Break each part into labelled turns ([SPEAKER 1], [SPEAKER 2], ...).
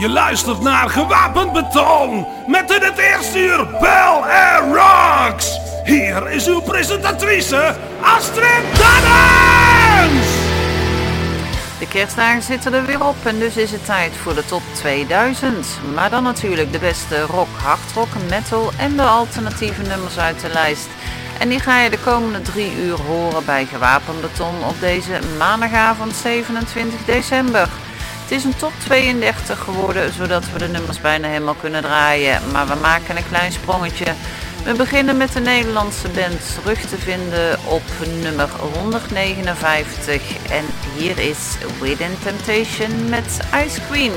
[SPEAKER 1] Je luistert naar Gewapend Beton met in het eerste uur Bell Air Rocks. Hier is uw presentatrice Astrid Dannens.
[SPEAKER 2] De kerstdagen zitten er weer op en dus is het tijd voor de top 2000. Maar dan natuurlijk de beste rock, hardrock, metal en de alternatieve nummers uit de lijst. En die ga je de komende drie uur horen bij Gewapend Beton op deze maandagavond 27 december. Het is een top 32 geworden, zodat we de nummers bijna helemaal kunnen draaien. Maar we maken een klein sprongetje. We beginnen met de Nederlandse band terug te vinden op nummer 159. En hier is Within Temptation met Ice Queen.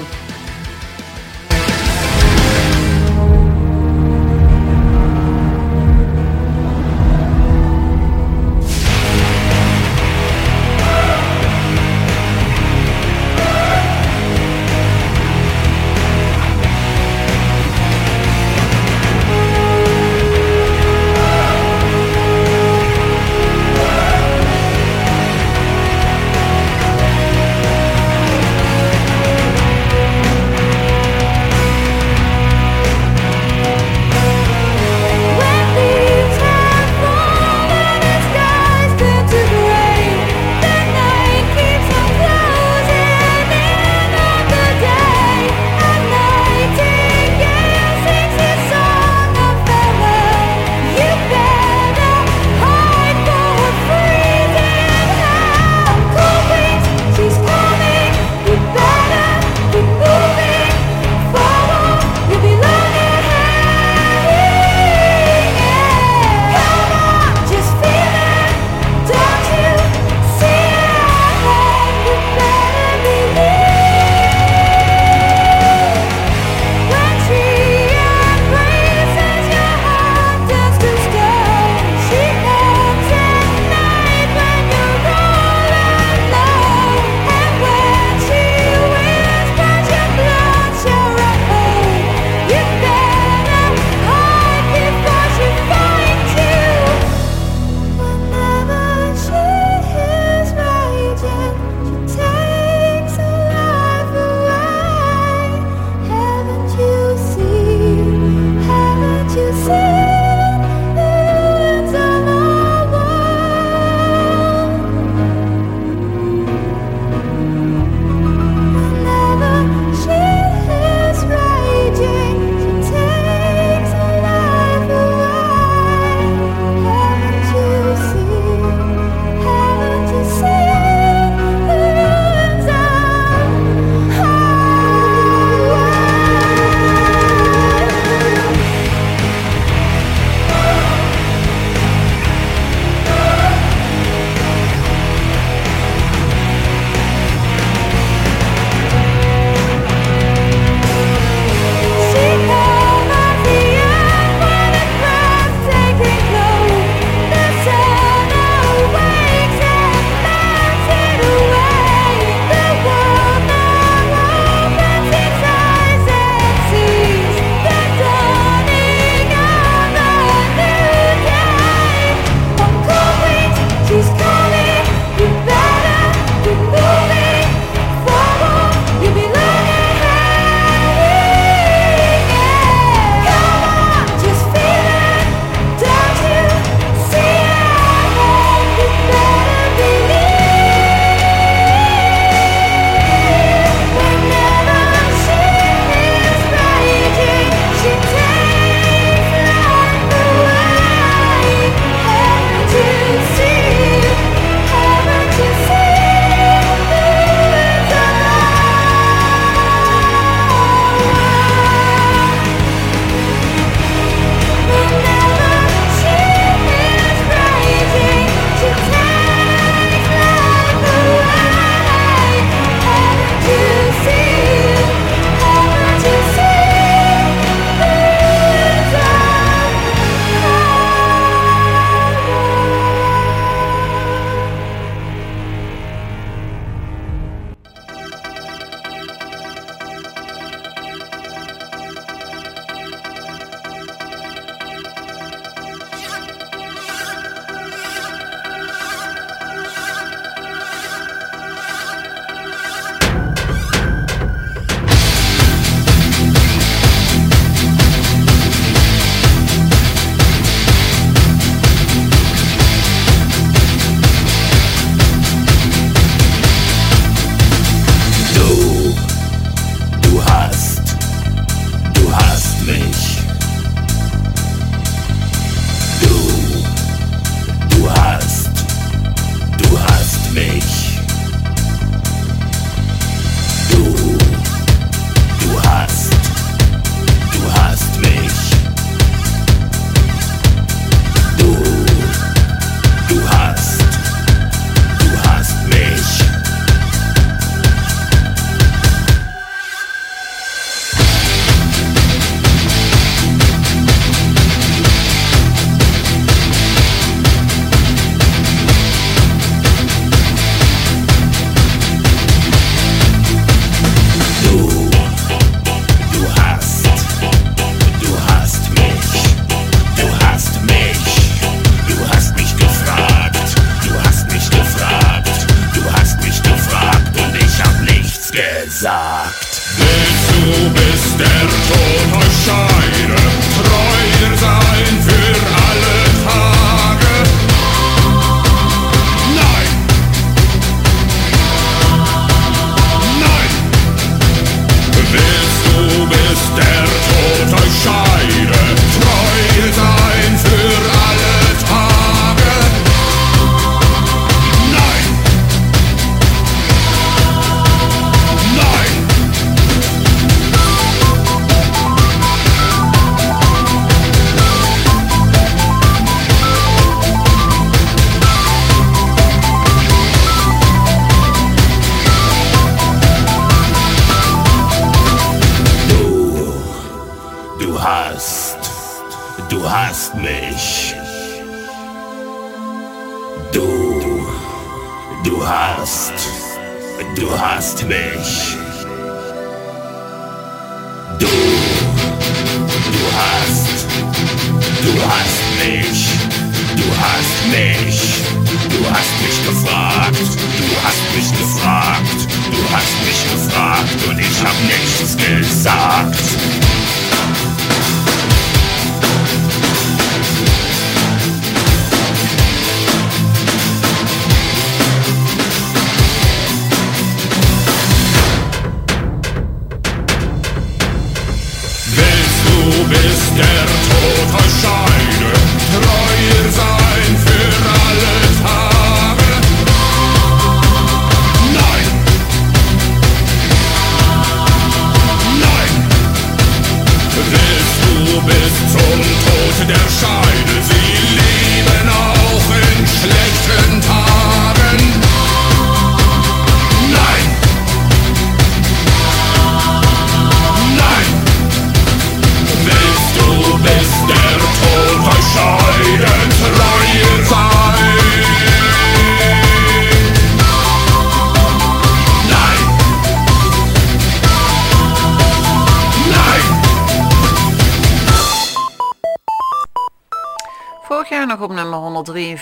[SPEAKER 3] sagt. Wozu ist
[SPEAKER 4] der Tod euch?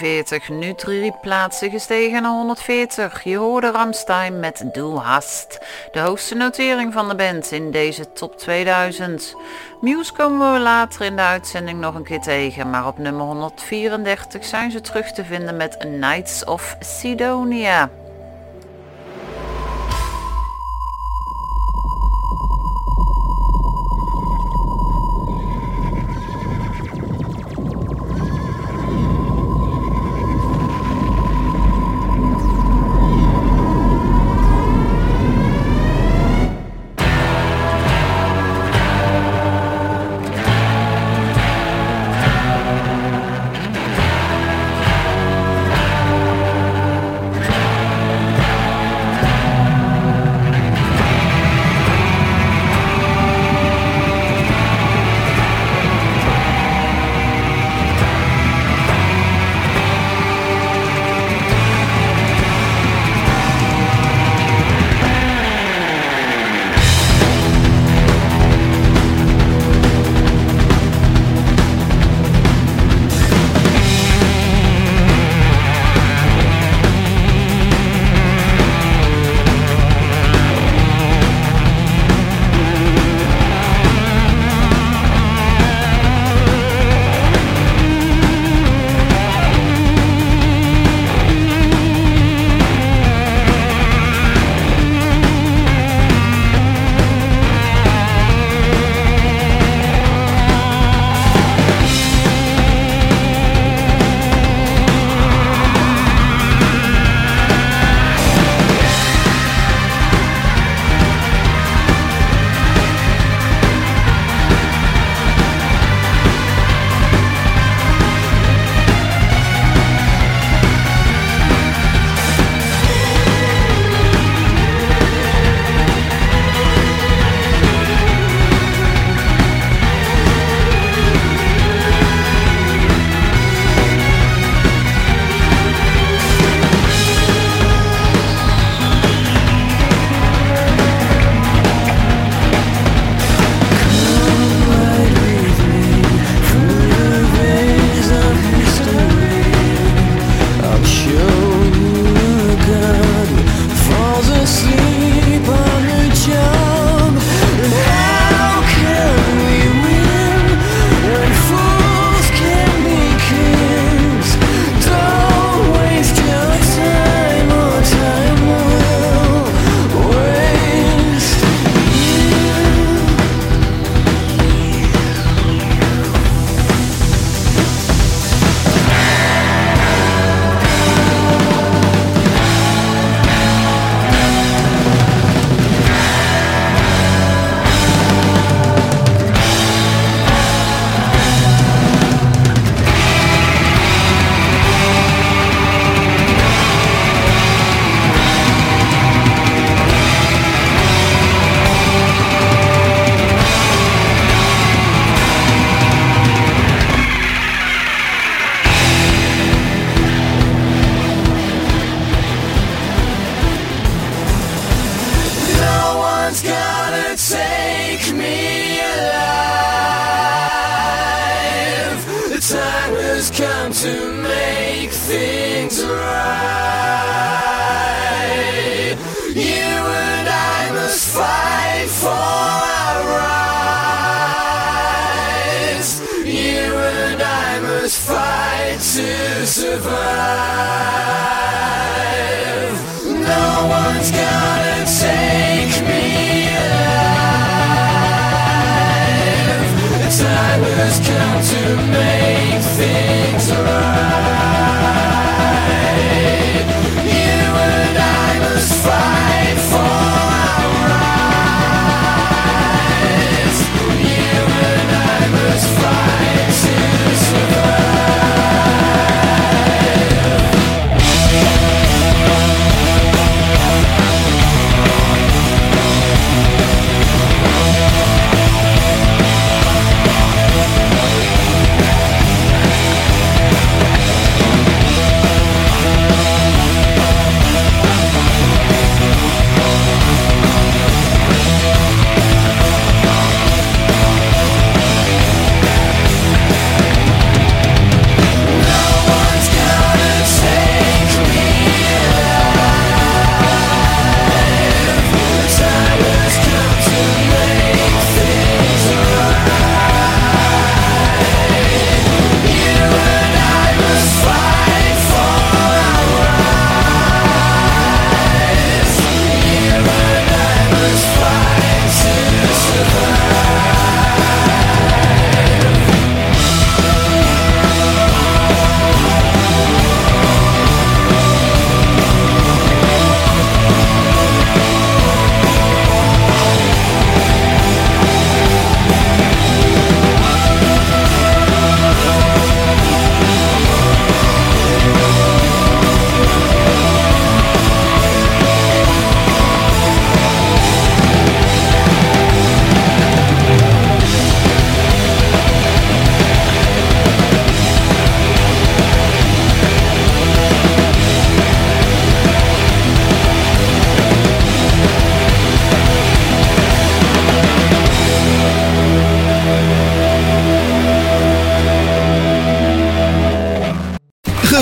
[SPEAKER 4] 143, nu drie plaatsen gestegen naar 140. Je hoorde Ramstein met Du Hast, de hoogste notering van de band in deze top 2000. Muse komen we later in de uitzending nog een keer tegen, maar op nummer 134 zijn ze terug te vinden met Knights of Sidonia.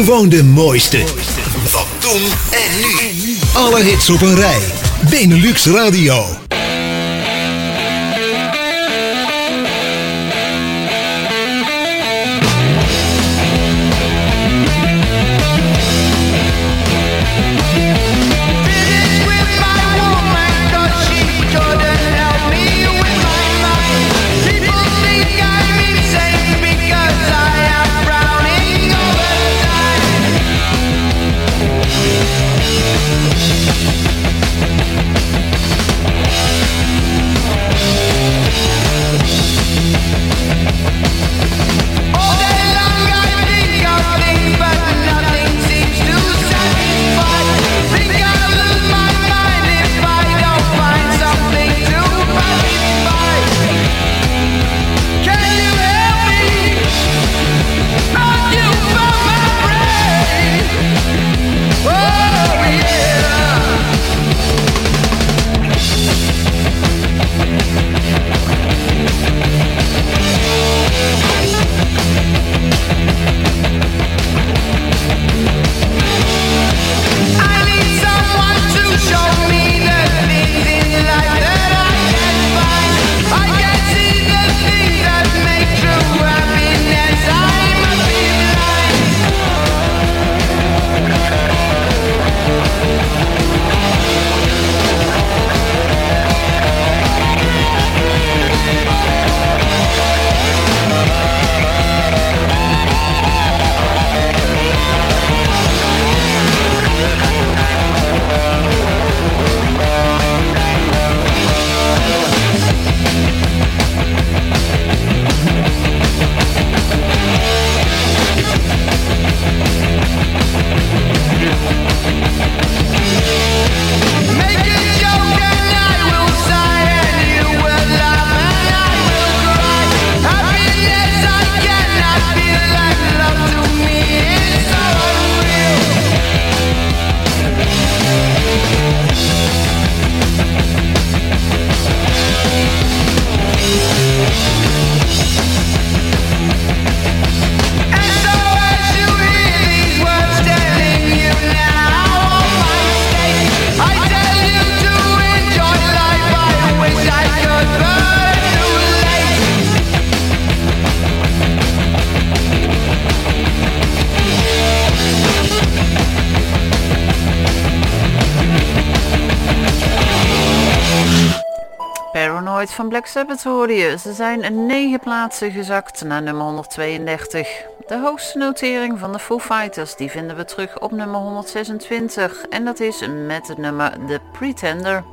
[SPEAKER 5] Gewoon de mooiste. Van toen en nu. Alle hits op een rij. Benelux Radio.
[SPEAKER 6] Black Sabbath hoorde je. Ze zijn 9 plaatsen gezakt naar nummer 132. De hoogste notering van de Foo Fighters die vinden we terug op nummer 126 en dat is met het nummer The Pretender.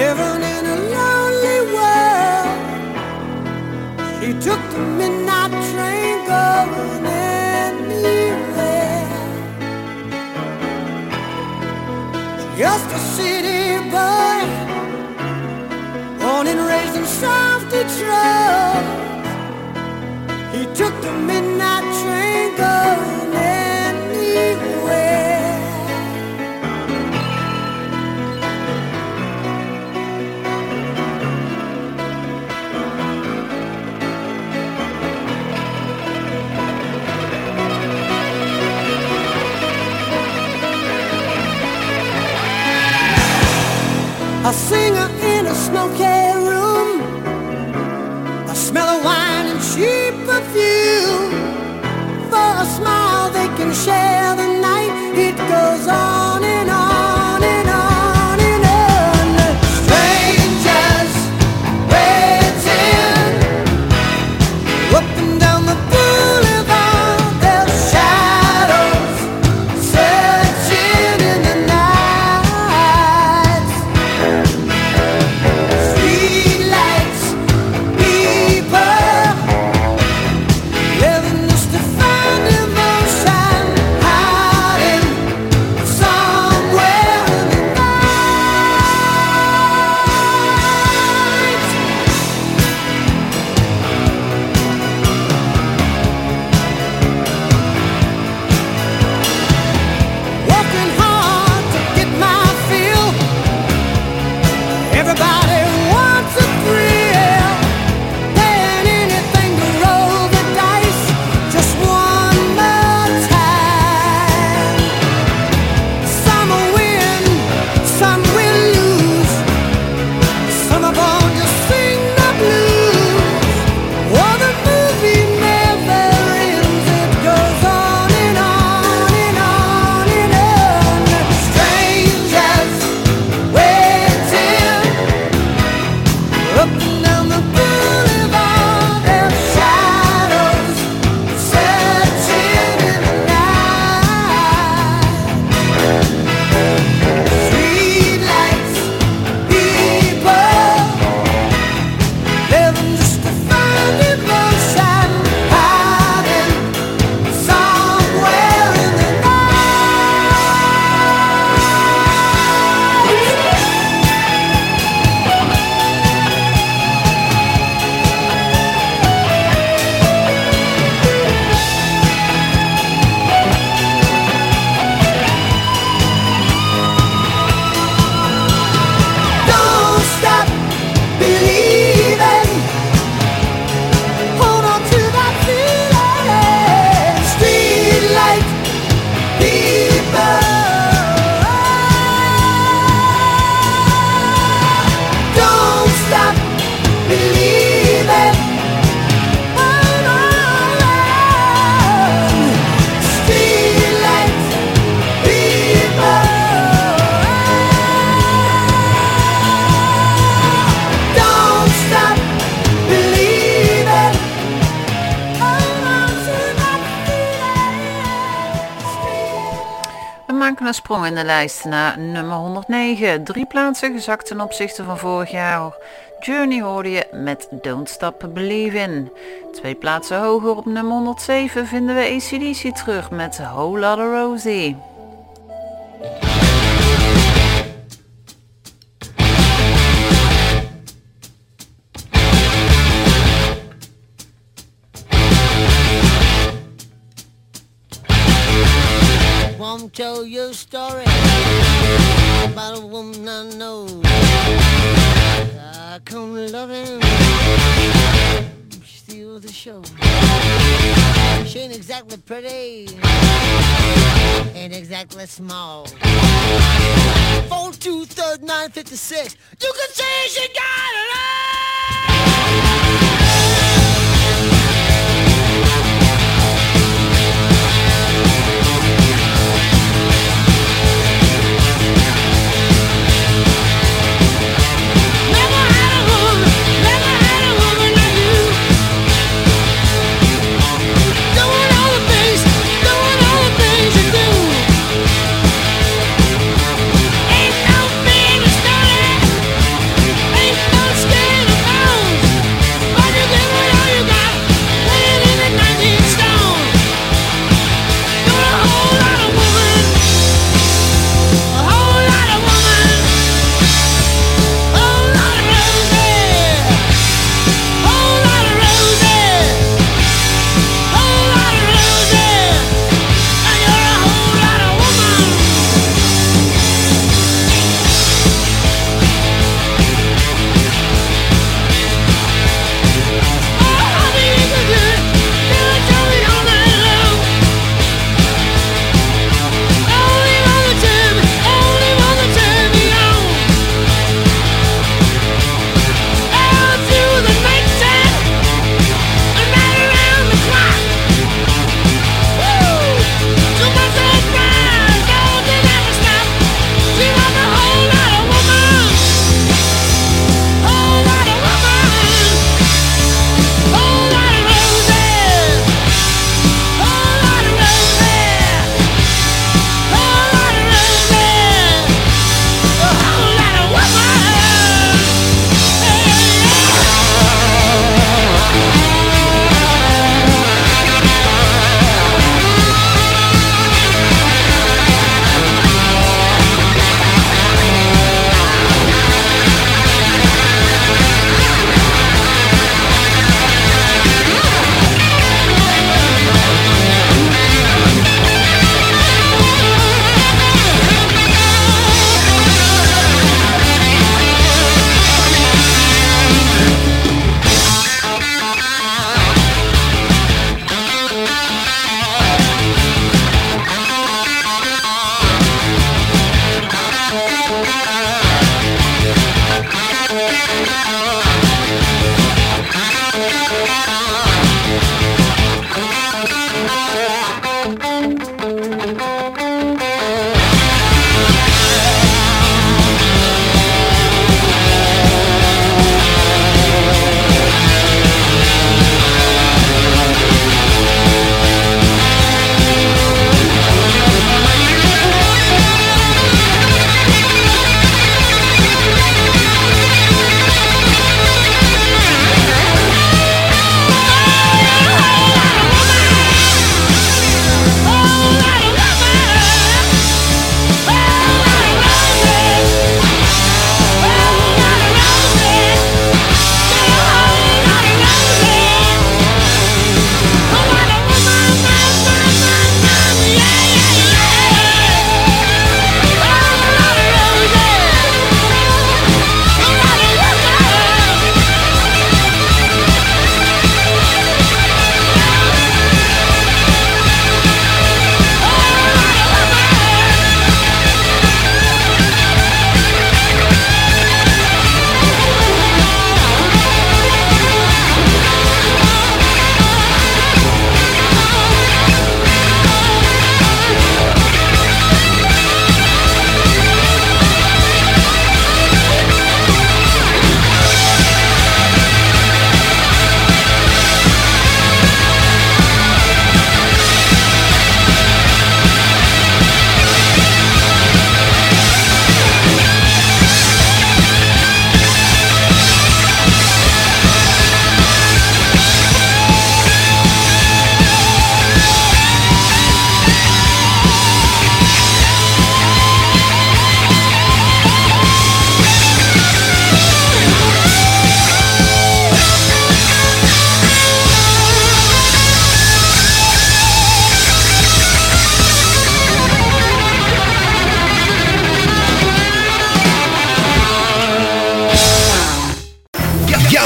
[SPEAKER 7] Down in a lonely world. She took the midnight train going anywhere. Just a city boy, born and raised in South Detroit. He took the midnight A singer in a smoky room. A smell of wine and cheap perfume. For a smile they can share
[SPEAKER 2] sprong in de lijst naar nummer 109. Drie plaatsen gezakt ten opzichte van vorig jaar. Journey hoorde je met Don't Stop Believin'. Twee plaatsen hoger op nummer 107 vinden we ACDC terug met Whole Lotta Rosie.
[SPEAKER 7] Tell you a story about a woman I know. I come loving, steal the show. She ain't exactly pretty, ain't exactly small. Four two third nine fifty six. You can say she got it all.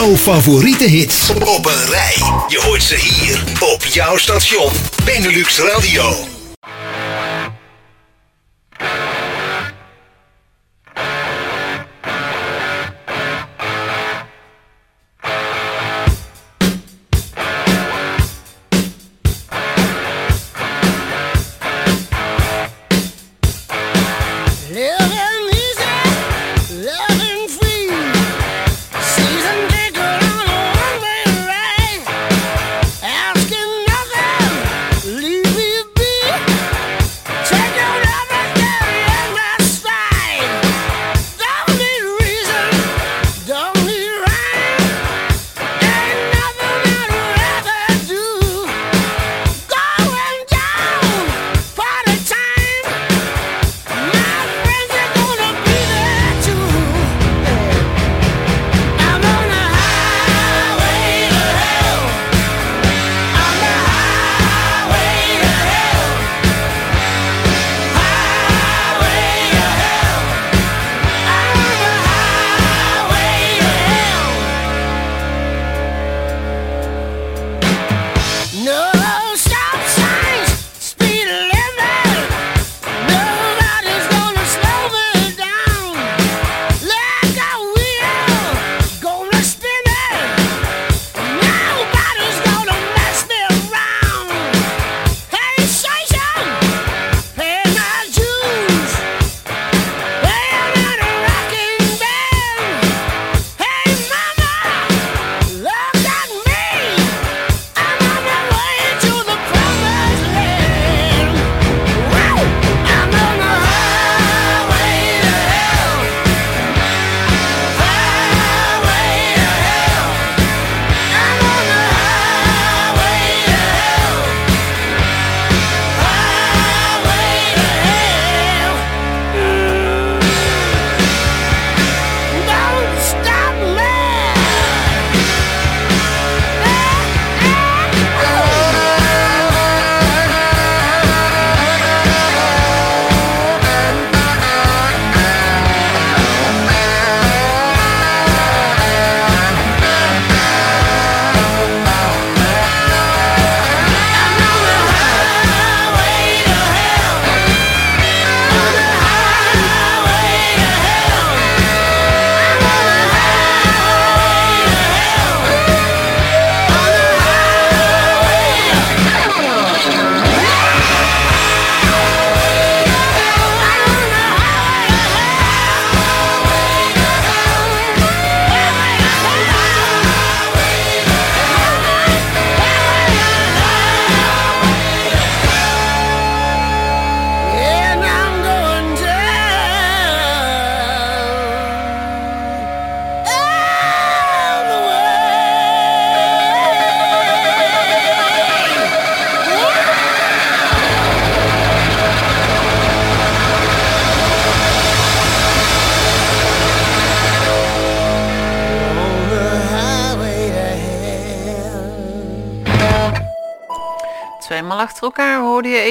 [SPEAKER 7] Jouw favoriete hits op een rij. Je hoort ze hier op jouw station. Benelux Radio.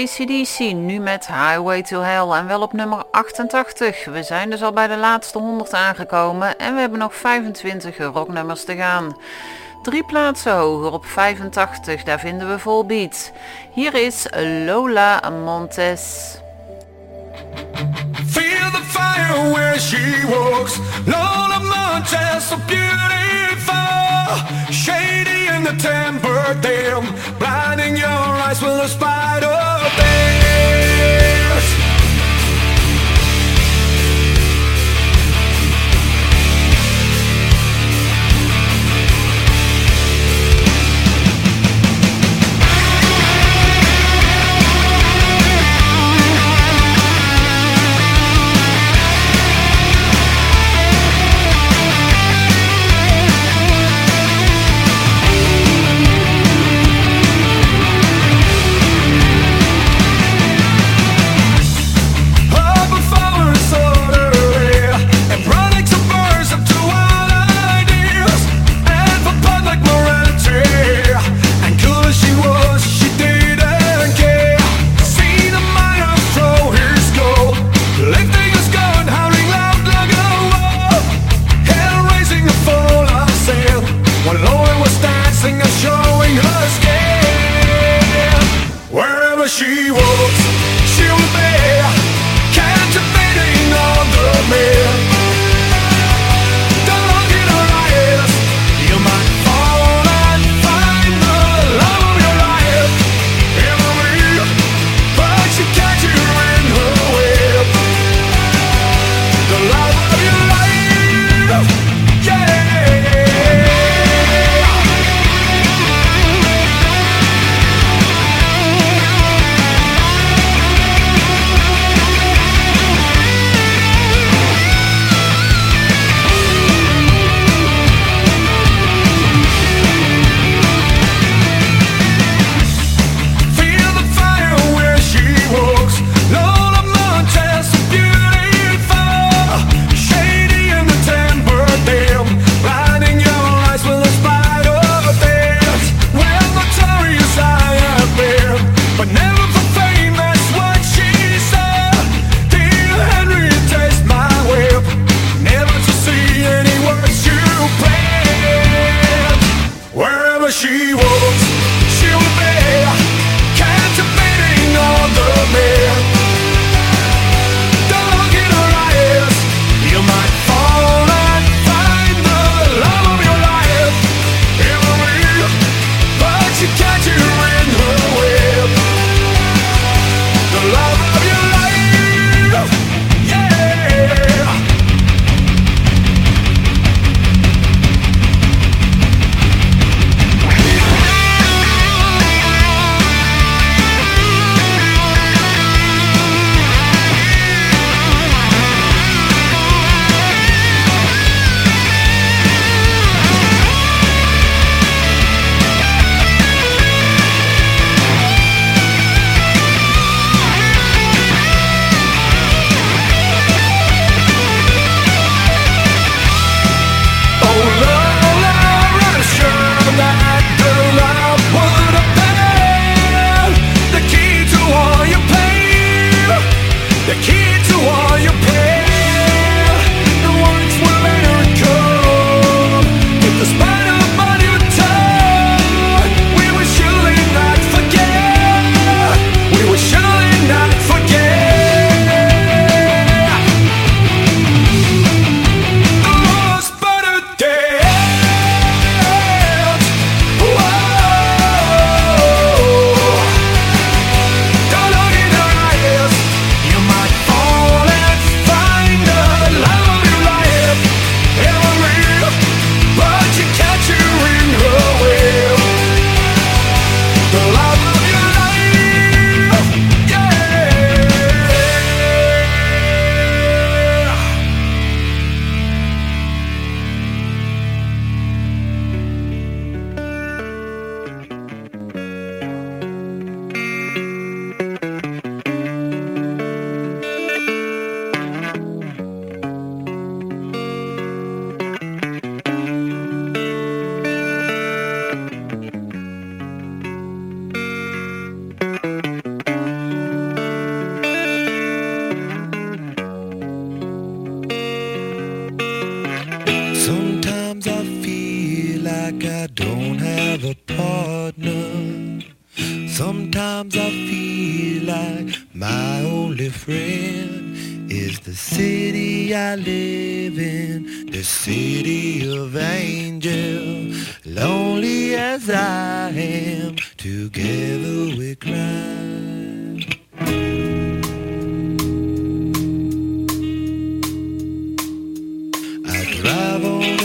[SPEAKER 2] ACDC, nu met Highway to Hell en wel op nummer 88. We zijn dus al bij de laatste 100 aangekomen en we hebben nog 25 rocknummers te gaan. Drie plaatsen hoger op 85, daar vinden we Volbeat. Hier is Lola Montes.
[SPEAKER 6] Feel the fire where she walks. Lola Montez, so. Shady in the temper dim. Blinding your eyes with a spider dance.
[SPEAKER 8] the key.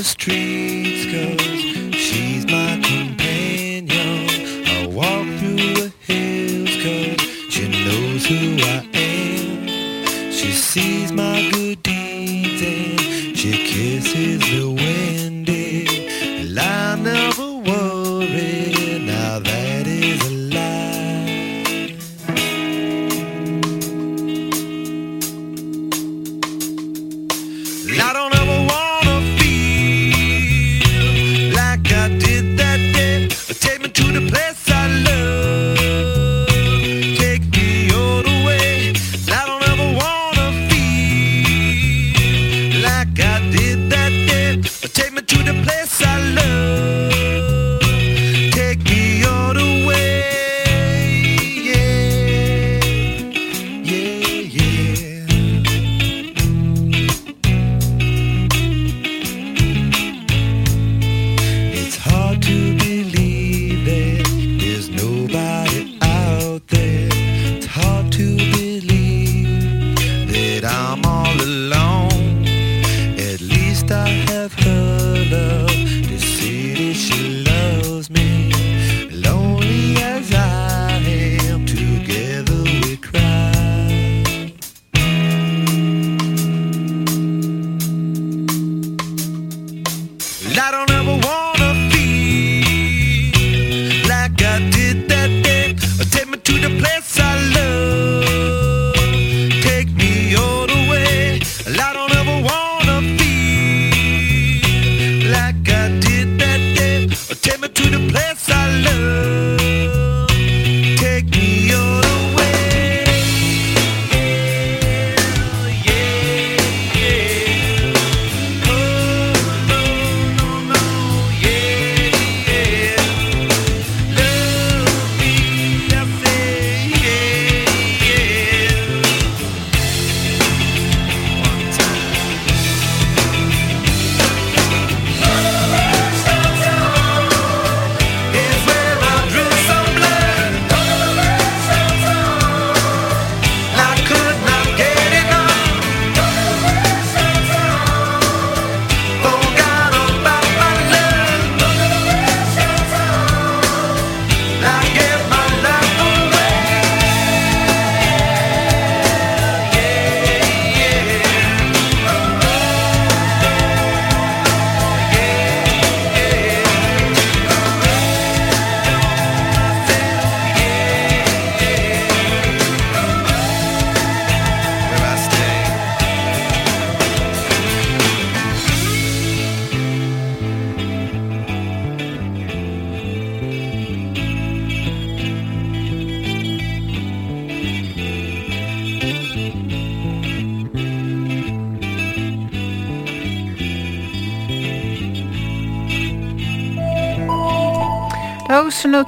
[SPEAKER 8] streets, cause she's my
[SPEAKER 9] queen.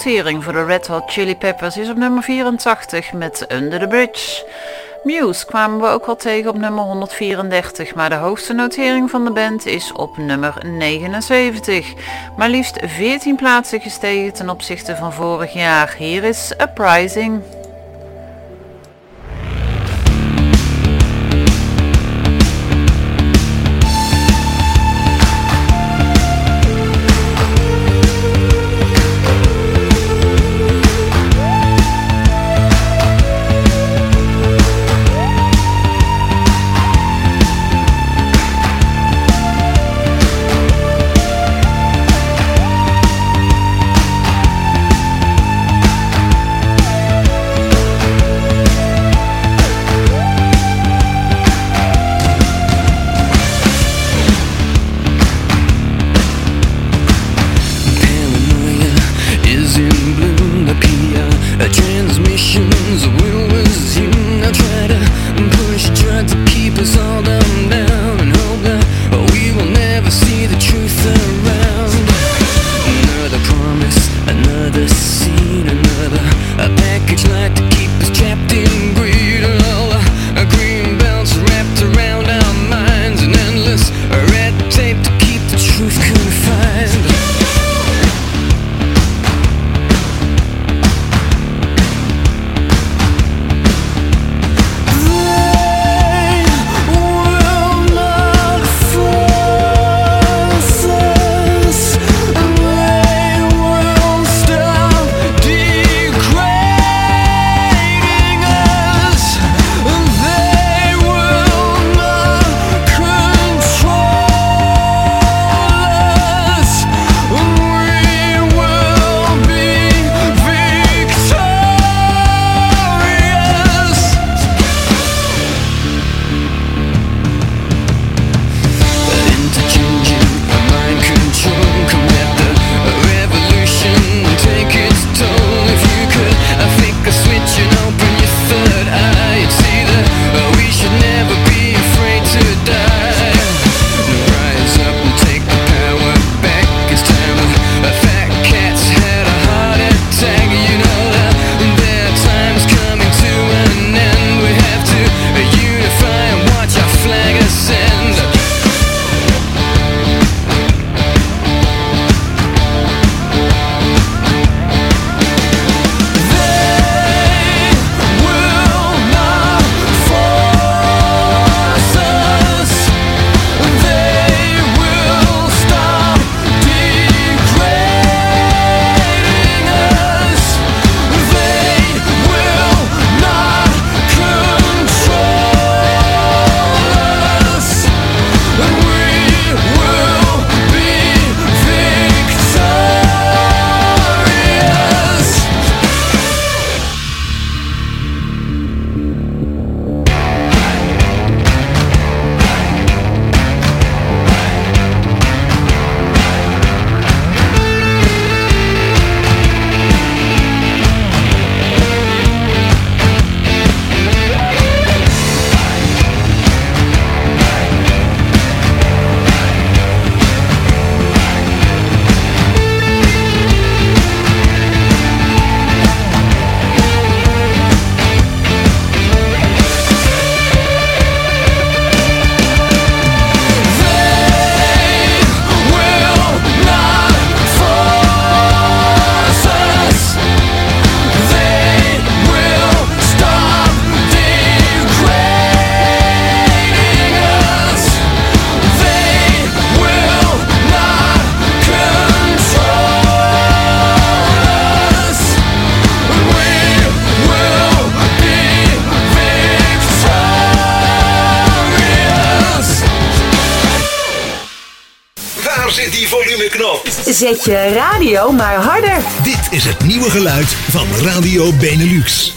[SPEAKER 9] notering voor de Red Hot Chili Peppers is op nummer 84 met Under the Bridge. Muse kwamen we ook wel tegen op nummer 134, maar de hoogste notering van de band is op nummer 79. Maar liefst 14 plaatsen gestegen ten opzichte van vorig jaar. Hier is Uprising.
[SPEAKER 4] Zet
[SPEAKER 10] je radio maar harder.
[SPEAKER 4] Dit is het nieuwe geluid van Radio Benelux.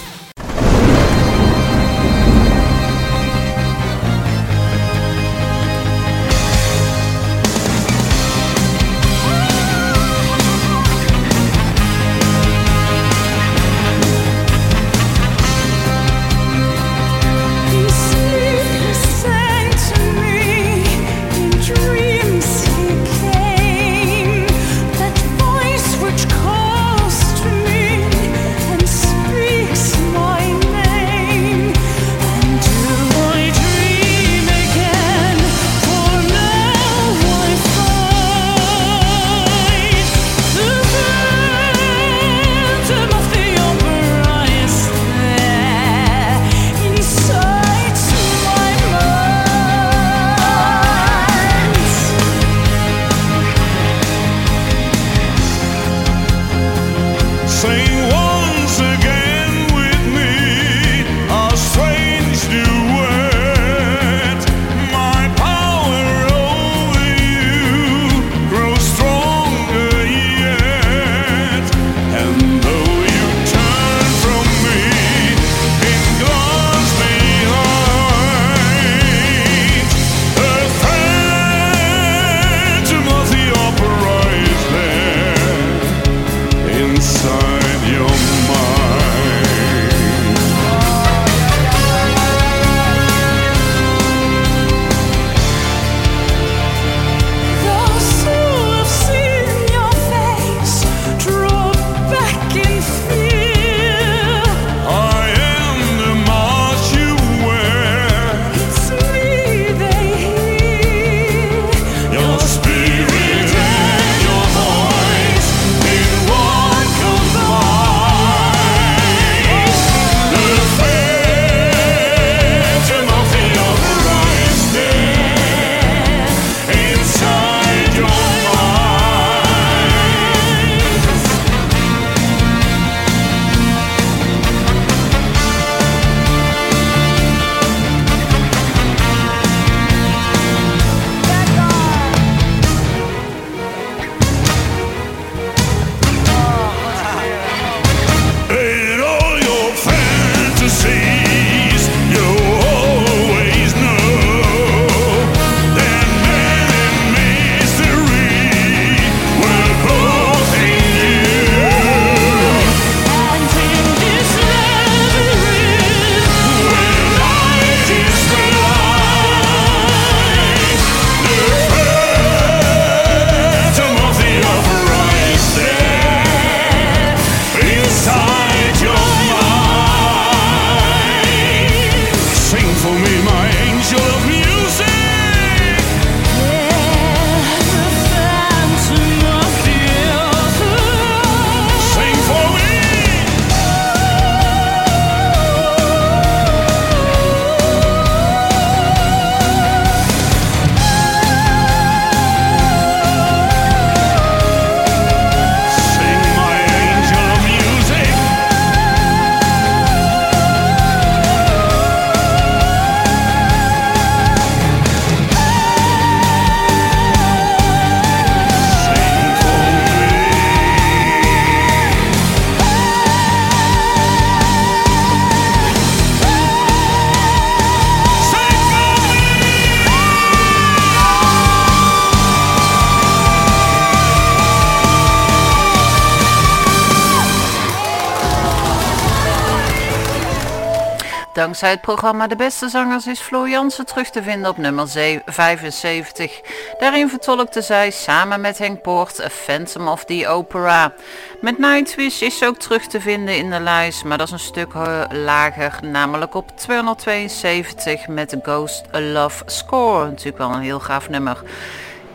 [SPEAKER 2] Het programma De Beste Zangers is Floor Jansen terug te vinden op nummer ze- 75. Daarin vertolkte zij samen met Henk Poort A Phantom of the Opera. Met Nightwish is ze ook terug te vinden in de lijst, maar dat is een stuk eh, lager, namelijk op 272 met Ghost Love Score. Natuurlijk wel een heel gaaf nummer.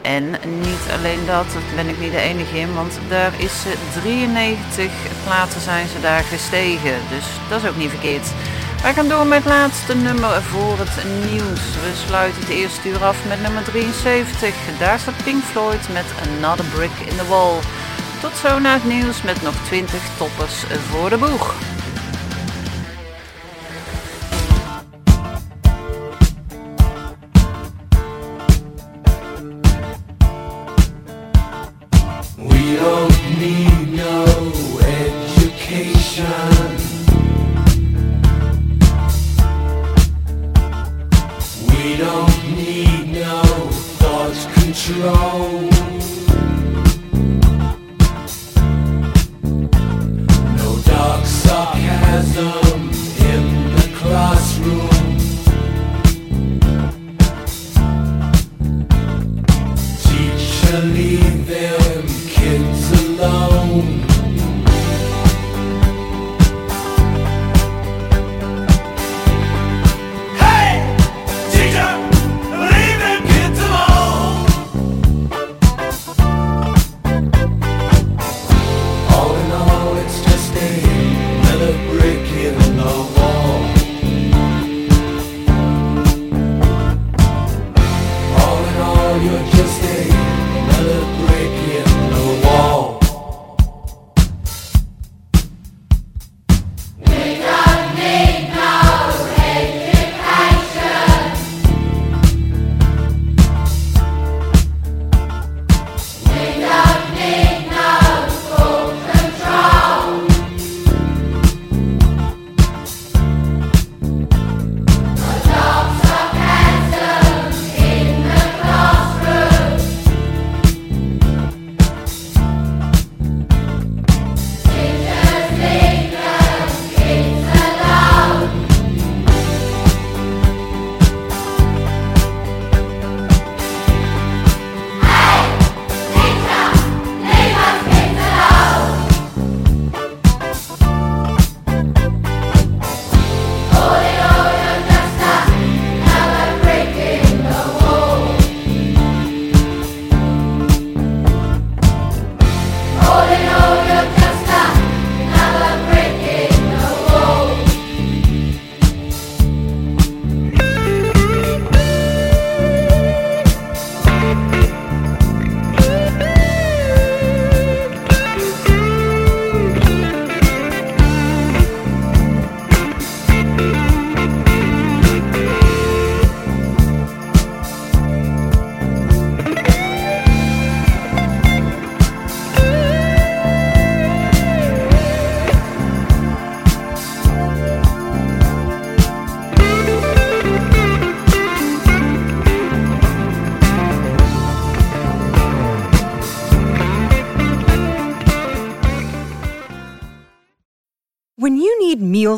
[SPEAKER 2] En niet alleen dat, dat ben ik niet de enige in, want daar is ze 93 plaatsen zijn ze daar gestegen. Dus dat is ook niet verkeerd. Wij gaan door met het laatste nummer voor het nieuws. We sluiten het eerste uur af met nummer 73. Daar staat Pink Floyd met Another Brick in the Wall. Tot zo naar het nieuws met nog 20 toppers voor de boeg.
[SPEAKER 6] Don't need no thought control.